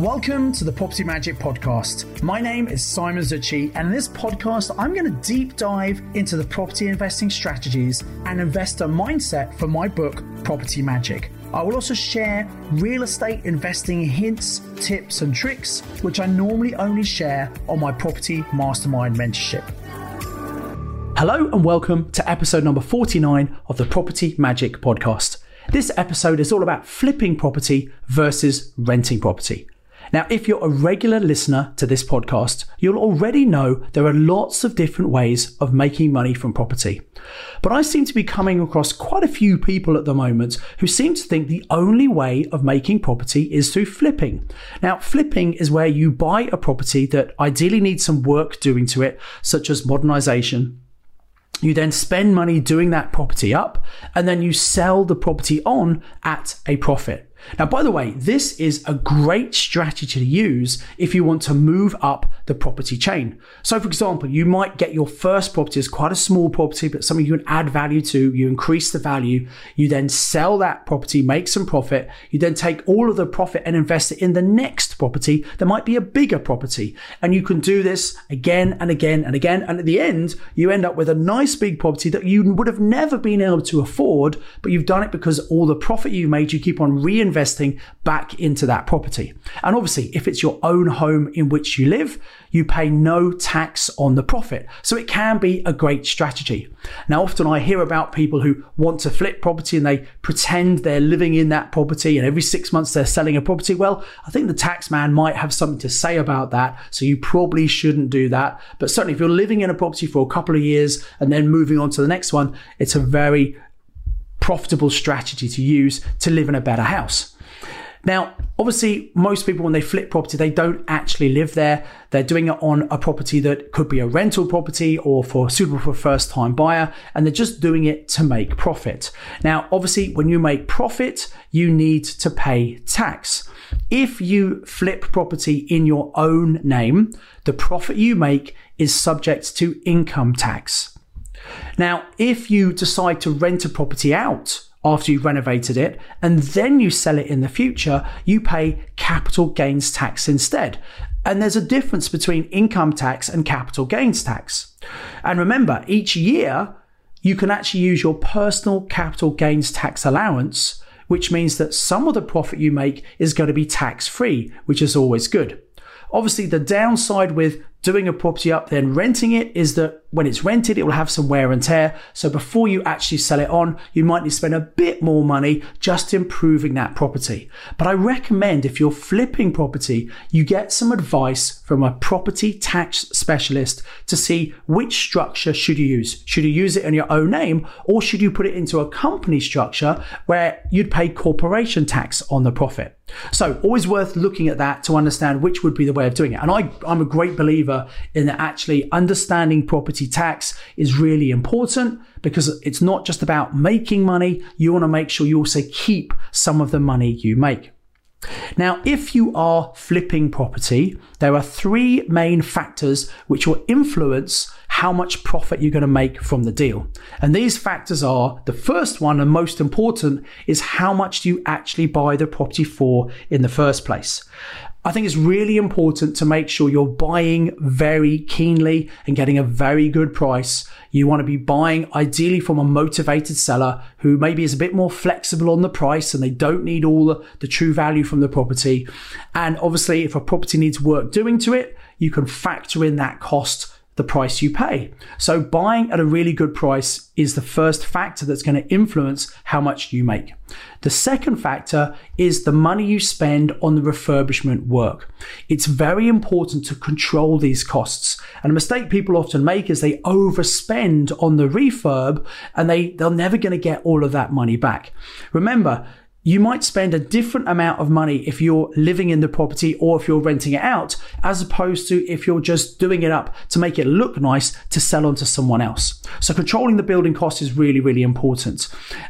Welcome to the Property Magic Podcast. My name is Simon Zutshi, and in this podcast, I'm going to deep dive into the property investing strategies and investor mindset for my book, Property Magic. I will also share real estate investing hints, tips, and tricks, which I normally only share on my Property Mastermind mentorship. Hello, and welcome to episode number 49 of the Property Magic Podcast. This episode is all about flipping property versus renting property. Now, if you're a regular listener to this podcast, you'll already know there are lots of different ways of making money from property. But I seem to be coming across quite a few people at the moment who seem to think the only way of making property is through flipping. Now, flipping is where you buy a property that ideally needs some work doing to it, such as modernization, you then spend money doing that property up and then you sell the property on at a profit. Now, by the way, this is a great strategy to use if you want to move up the property chain. So, for example, you might get your first property as quite a small property, but something you can add value to. You increase the value. You then sell that property, make some profit. You then take all of the profit and invest it in the next property that might be a bigger property. And you can do this again and again and again. And at the end, you end up with a nice big property that you would have never been able to afford, but you've done it because all the profit you've made, you keep on reinvesting back into that property. And obviously, if it's your own home in which you live, you pay no tax on the profit. So it can be a great strategy. Now, often I hear about people who want to flip property and they pretend they're living in that property and every six months they're selling a property. Well, I think the tax man might have something to say about that. So you probably shouldn't do that. But certainly if you're living in a property for a couple of years and then moving on to the next one, it's a very profitable strategy to use to live in a better house. Now, obviously, most people, when they flip property, they don't actually live there. They're doing it on a property that could be a rental property or for suitable for first time buyer, and they're just doing it to make profit. Now, obviously, when you make profit, you need to pay tax. If you flip property in your own name, the profit you make is subject to income tax. Now, if you decide to rent a property out after you've renovated it and then you sell it in the future, you pay capital gains tax instead. And there's a difference between income tax and capital gains tax. And remember, each year you can actually use your personal capital gains tax allowance, which means that some of the profit you make is going to be tax free, which is always good. Obviously, the downside with doing a property up, then renting it is that when it's rented, it will have some wear and tear. So before you actually sell it on, you might need to spend a bit more money just improving that property. But I recommend if you're flipping property, you get some advice from a property tax specialist to see which structure should you use. Should you use it in your own name or should you put it into a company structure where you'd pay corporation tax on the profit? So always worth looking at that to understand which would be the way of doing it. And I, I'm a great believer in that actually understanding property tax is really important because it's not just about making money. You want to make sure you also keep some of the money you make. Now, if you are flipping property, there are three main factors which will influence how much profit you're going to make from the deal. And these factors are the first one and most important is how much do you actually buy the property for in the first place. I think it's really important to make sure you're buying very keenly and getting a very good price. You want to be buying ideally from a motivated seller who maybe is a bit more flexible on the price and they don't need all the, true value from the property. And obviously, if a property needs work doing to it, you can factor in that cost the price you pay. So buying at a really good price is the first factor that's going to influence how much you make. The second factor is the money you spend on the refurbishment work. It's very important to control these costs. And a mistake people often make is they overspend on the refurb and they, they're never going to get all of that money back. Remember, you might spend a different amount of money if you're living in the property or if you're renting it out, as opposed to if you're just doing it up to make it look nice to sell on to someone else. So controlling the building cost is really, really important.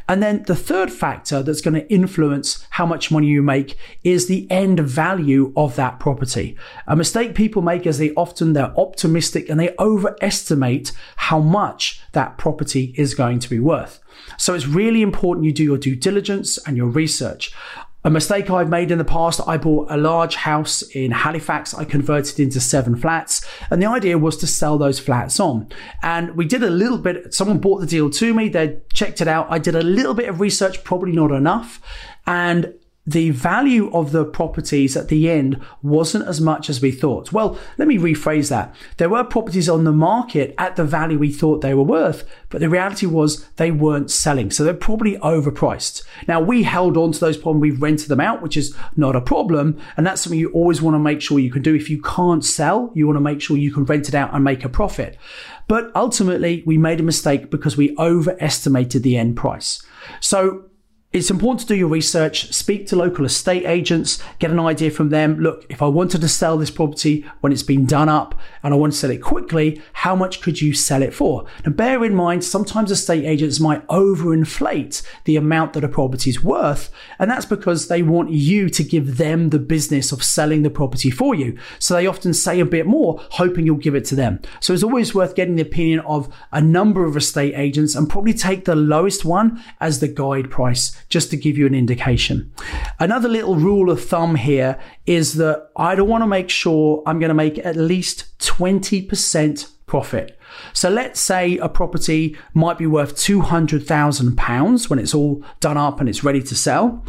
And then the third factor that's going to influence how much money you make is the end value of that property. A mistake people make is they often they're optimistic and they overestimate how much that property is going to be worth. So it's really important you do your due diligence and your research. A mistake I've made in the past, I bought a large house in Halifax. I converted into seven flats. And the idea was to sell those flats on. And we did a little bit, someone bought the deal to me. They checked it out. I did a little bit of research, probably not enough. And the value of the properties at the end wasn't as much as we thought. Well, let me rephrase that. There were properties on the market at the value we thought they were worth, but the reality was they weren't selling. So they're probably overpriced. Now we held on to those problems. We've rented them out, which is not a problem. And that's something you always want to make sure you can do. If you can't sell, you want to make sure you can rent it out and make a profit. But ultimately we made a mistake because we overestimated the end price. So it's important to do your research, speak to local estate agents, get an idea from them. Look, if I wanted to sell this property when it's been done up and I want to sell it quickly, how much could you sell it for? Now, bear in mind, sometimes estate agents might overinflate the amount that a property is worth. And that's because they want you to give them the business of selling the property for you. So they often say a bit more, hoping you'll give it to them. So it's always worth getting the opinion of a number of estate agents and probably take the lowest one as the guide price just to give you an indication. Another little rule of thumb here is that I don't want to make sure I'm going to make at least 20% profit. So let's say a property might be worth £200,000 when it's all done up and it's ready to sell.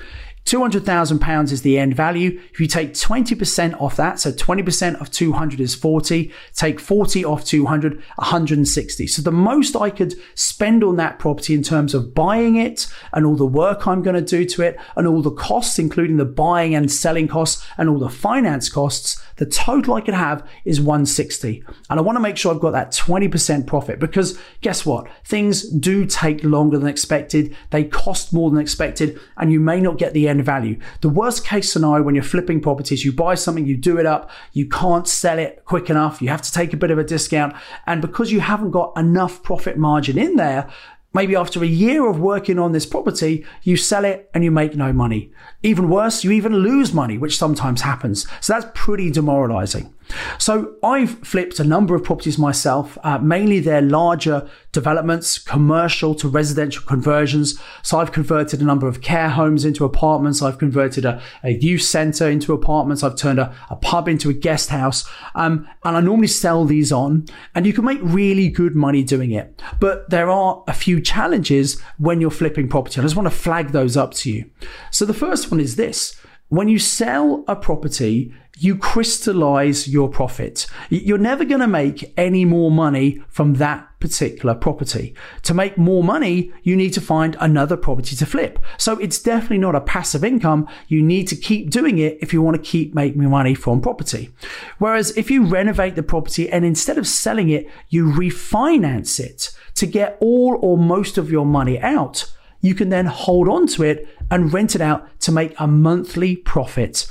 £200,000 is the end value. If you take 20% off that, so 20% of 200 is 40, take 40 off 200, 160. So the most I could spend on that property in terms of buying it and all the work I'm going to do to it and all the costs, including the buying and selling costs and all the finance costs, the total I could have is 160. And I want to make sure I've got that 20% profit because guess what? Things do take longer than expected. They cost more than expected and you may not get the end value. The worst case scenario when you're flipping properties, you buy something, you do it up, you can't sell it quick enough. You have to take a bit of a discount. And because you haven't got enough profit margin in there, Maybe after a year of working on this property, you sell it and you make no money. Even worse, you even lose money, which sometimes happens. So that's pretty demoralizing. So I've flipped a number of properties myself, uh, mainly their larger developments, commercial to residential conversions. So I've converted a number of care homes into apartments. I've converted a, a youth center into apartments. I've turned a, a pub into a guest house. Um, and I normally sell these on and you can make really good money doing it. But there are a few challenges when you're flipping property. I just want to flag those up to you. So the first one is this. When you sell a property, you crystallize your profit. You're never going to make any more money from that particular property. To make more money, you need to find another property to flip. So it's definitely not a passive income. You need to keep doing it if you want to keep making money from property. Whereas if you renovate the property and instead of selling it, you refinance it to get all or most of your money out, you can then hold on to it and rent it out to make a monthly profit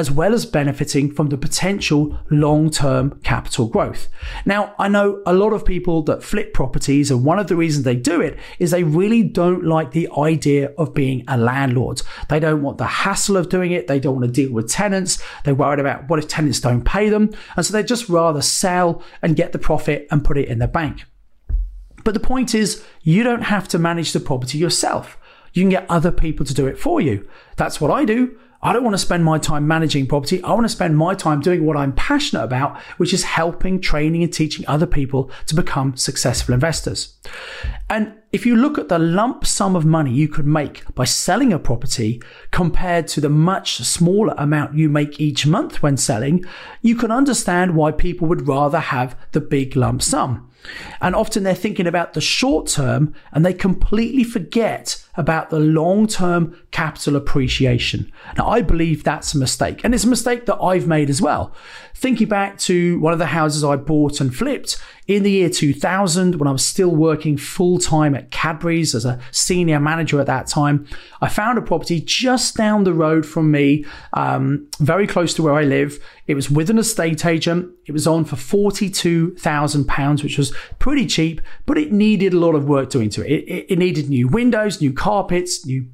as well as benefiting from the potential long-term capital growth. Now, I know a lot of people that flip properties and one of the reasons they do it is they really don't like the idea of being a landlord. They don't want the hassle of doing it. They don't want to deal with tenants. They're worried about what if tenants don't pay them. And so they just rather sell and get the profit and put it in the bank. But the point is, you don't have to manage the property yourself. You can get other people to do it for you. That's what I do. I don't want to spend my time managing property. I want to spend my time doing what I'm passionate about, which is helping, training, and teaching other people to become successful investors. And if you look at the lump sum of money you could make by selling a property compared to the much smaller amount you make each month when selling, you can understand why people would rather have the big lump sum. And often they're thinking about the short term and they completely forget about the long term capital appreciation. Now, I believe that's a mistake. And it's a mistake that I've made as well. Thinking back to one of the houses I bought and flipped in the year 2000, when I was still working full time at Cadbury's as a senior manager at that time, I found a property just down the road from me, um, very close to where I live. It was with an estate agent. It was on for £42,000, which was pretty cheap, but it needed a lot of work doing to it. It, it, it needed new windows, new carpets, new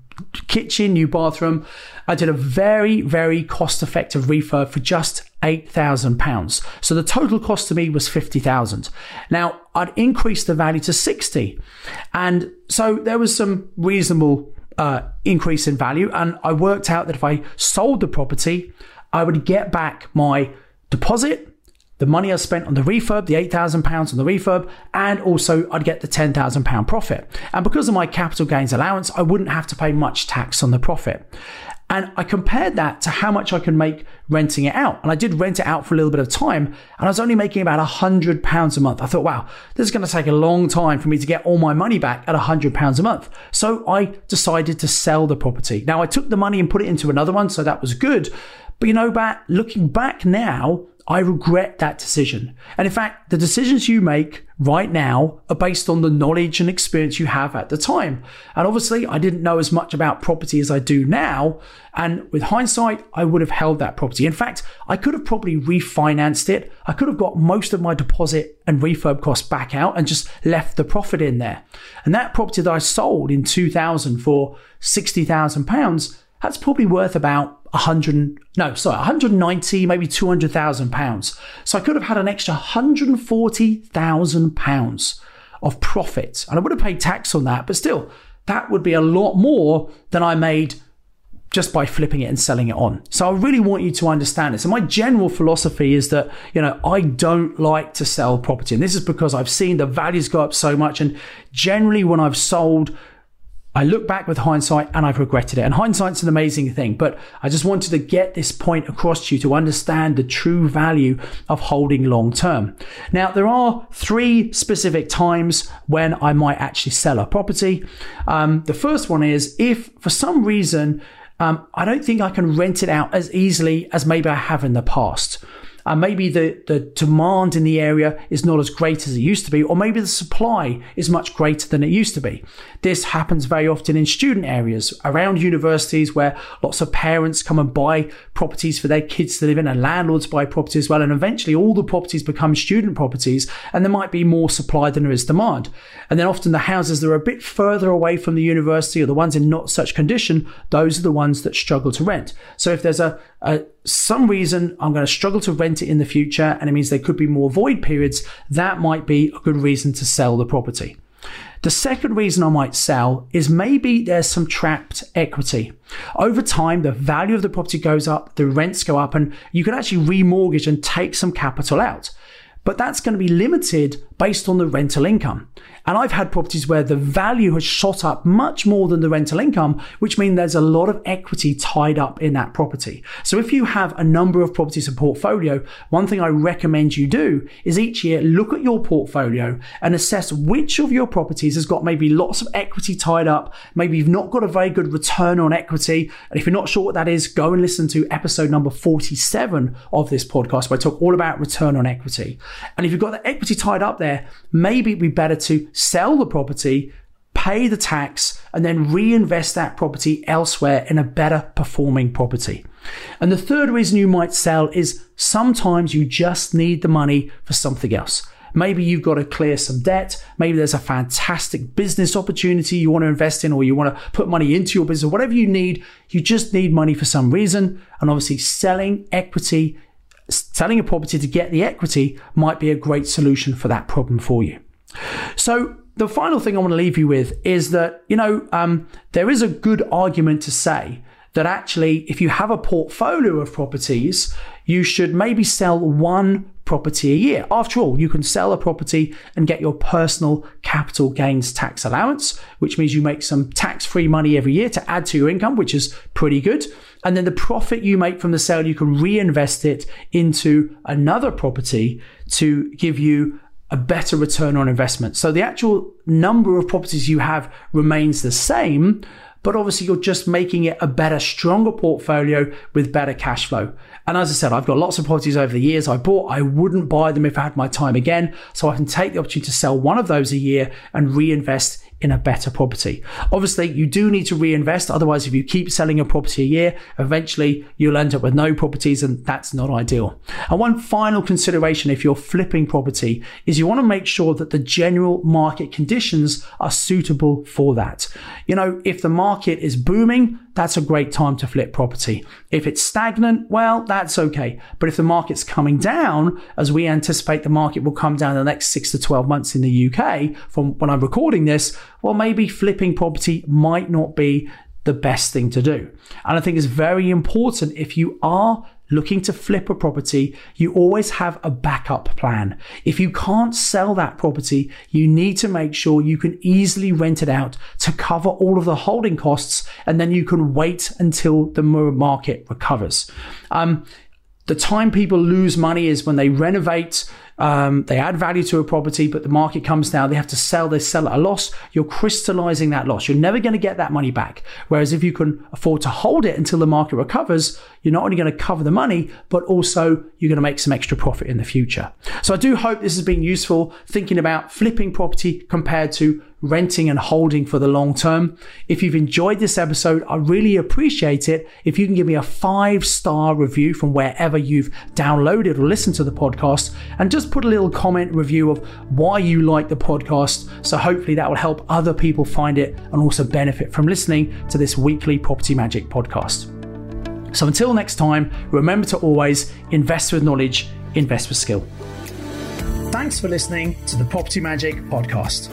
kitchen, new bathroom. I did a very, very cost effective refurb for just £8,000. So the total cost to me was 50,000. Now I'd increased the value to 60. And so there was some reasonable uh, increase in value. And I worked out that if I sold the property, I would get back my deposit, the money I spent on the refurb, the £8,000 on the refurb, and also I'd get the £10,000 profit. And because of my capital gains allowance, I wouldn't have to pay much tax on the profit. And I compared that to how much I could make renting it out. And I did rent it out for a little bit of time and I was only making about a hundred pounds a month. I thought, wow, this is going to take a long time for me to get all my money back at a hundred pounds a month. So I decided to sell the property. Now I took the money and put it into another one. So that was good. But you know, back looking back now, I regret that decision. And in fact, the decisions you make right now are based on the knowledge and experience you have at the time. And obviously, I didn't know as much about property as I do now. And with hindsight, I would have held that property. In fact, I could have probably refinanced it. I could have got most of my deposit and refurb costs back out and just left the profit in there. And that property that I sold in 2000 for 60,000 pounds, that's probably worth about 100 no sorry 190 maybe 200,000 pounds so I could have had an extra 140,000 pounds of profit and I would have paid tax on that but still that would be a lot more than I made just by flipping it and selling it on. So I really want you to understand this. And my general philosophy is that, you know, I don't like to sell property. And this is because I've seen the values go up so much. And generally when I've sold I look back with hindsight and I've regretted it. And hindsight's an amazing thing, but I just wanted to get this point across to you to understand the true value of holding long term. Now, there are three specific times when I might actually sell a property. Um, the first one is if for some reason um, I don't think I can rent it out as easily as maybe I have in the past and maybe the, the demand in the area is not as great as it used to be, or maybe the supply is much greater than it used to be. This happens very often in student areas around universities where lots of parents come and buy properties for their kids to live in and landlords buy properties as well. And eventually all the properties become student properties and there might be more supply than there is demand. And then often the houses that are a bit further away from the university or the ones in not such condition, those are the ones that struggle to rent. So if there's a, a some reason I'm going to struggle to rent it in the future and it means there could be more void periods, that might be a good reason to sell the property. The second reason I might sell is maybe there's some trapped equity. Over time, the value of the property goes up, the rents go up, and you can actually remortgage and take some capital out. But that's going to be limited based on the rental income. And I've had properties where the value has shot up much more than the rental income, which means there's a lot of equity tied up in that property. So if you have a number of properties in portfolio, one thing I recommend you do is each year look at your portfolio and assess which of your properties has got maybe lots of equity tied up. Maybe you've not got a very good return on equity. And if you're not sure what that is, go and listen to episode number 47 of this podcast where I talk all about return on equity. And if you've got the equity tied up there, maybe it'd be better to sell the property, pay the tax, and then reinvest that property elsewhere in a better performing property. And the third reason you might sell is sometimes you just need the money for something else. Maybe you've got to clear some debt. Maybe there's a fantastic business opportunity you want to invest in, or you want to put money into your business, whatever you need. You just need money for some reason. And obviously, selling equity, selling a property to get the equity might be a great solution for that problem for you. So the final thing I want to leave you with is that, you know, um, there is a good argument to say that actually, if you have a portfolio of properties, you should maybe sell one property a year. After all, you can sell a property and get your personal capital gains tax allowance, which means you make some tax free money every year to add to your income, which is pretty good. And then the profit you make from the sale, you can reinvest it into another property to give you a better return on investment. So the actual number of properties you have remains the same, but obviously you're just making it a better, stronger portfolio with better cash flow. And as I said, I've got lots of properties over the years I bought. I wouldn't buy them if I had my time again. So I can take the opportunity to sell one of those a year and reinvest in a better property. Obviously, you do need to reinvest. Otherwise, if you keep selling a property a year, eventually you'll end up with no properties and that's not ideal. And one final consideration if you're flipping property is you want to make sure that the general market conditions are suitable for that. You know, if the market is booming, that's a great time to flip property. If it's stagnant, well, that's okay. But if the market's coming down, as we anticipate the market will come down in the next six to 12 months in the UK from when I'm recording this, well, maybe flipping property might not be the best thing to do. And I think it's very important if you are looking to flip a property, you always have a backup plan. If you can't sell that property, you need to make sure you can easily rent it out to cover all of the holding costs, and then you can wait until the market recovers. Um, the time people lose money is when they renovate um, they add value to a property, but the market comes down. They have to sell. They sell at a loss. You're crystallizing that loss. You're never going to get that money back. Whereas if you can afford to hold it until the market recovers, you're not only going to cover the money, but also you're going to make some extra profit in the future. So I do hope this has been useful thinking about flipping property compared to renting and holding for the long term. If you've enjoyed this episode, I really appreciate it. If you can give me a five star review from wherever you've downloaded or listened to the podcast and just put a little comment review of why you like the podcast. So hopefully that will help other people find it and also benefit from listening to this weekly Property Magic podcast. So until next time, remember to always invest with knowledge, invest with skill. Thanks for listening to the Property Magic podcast.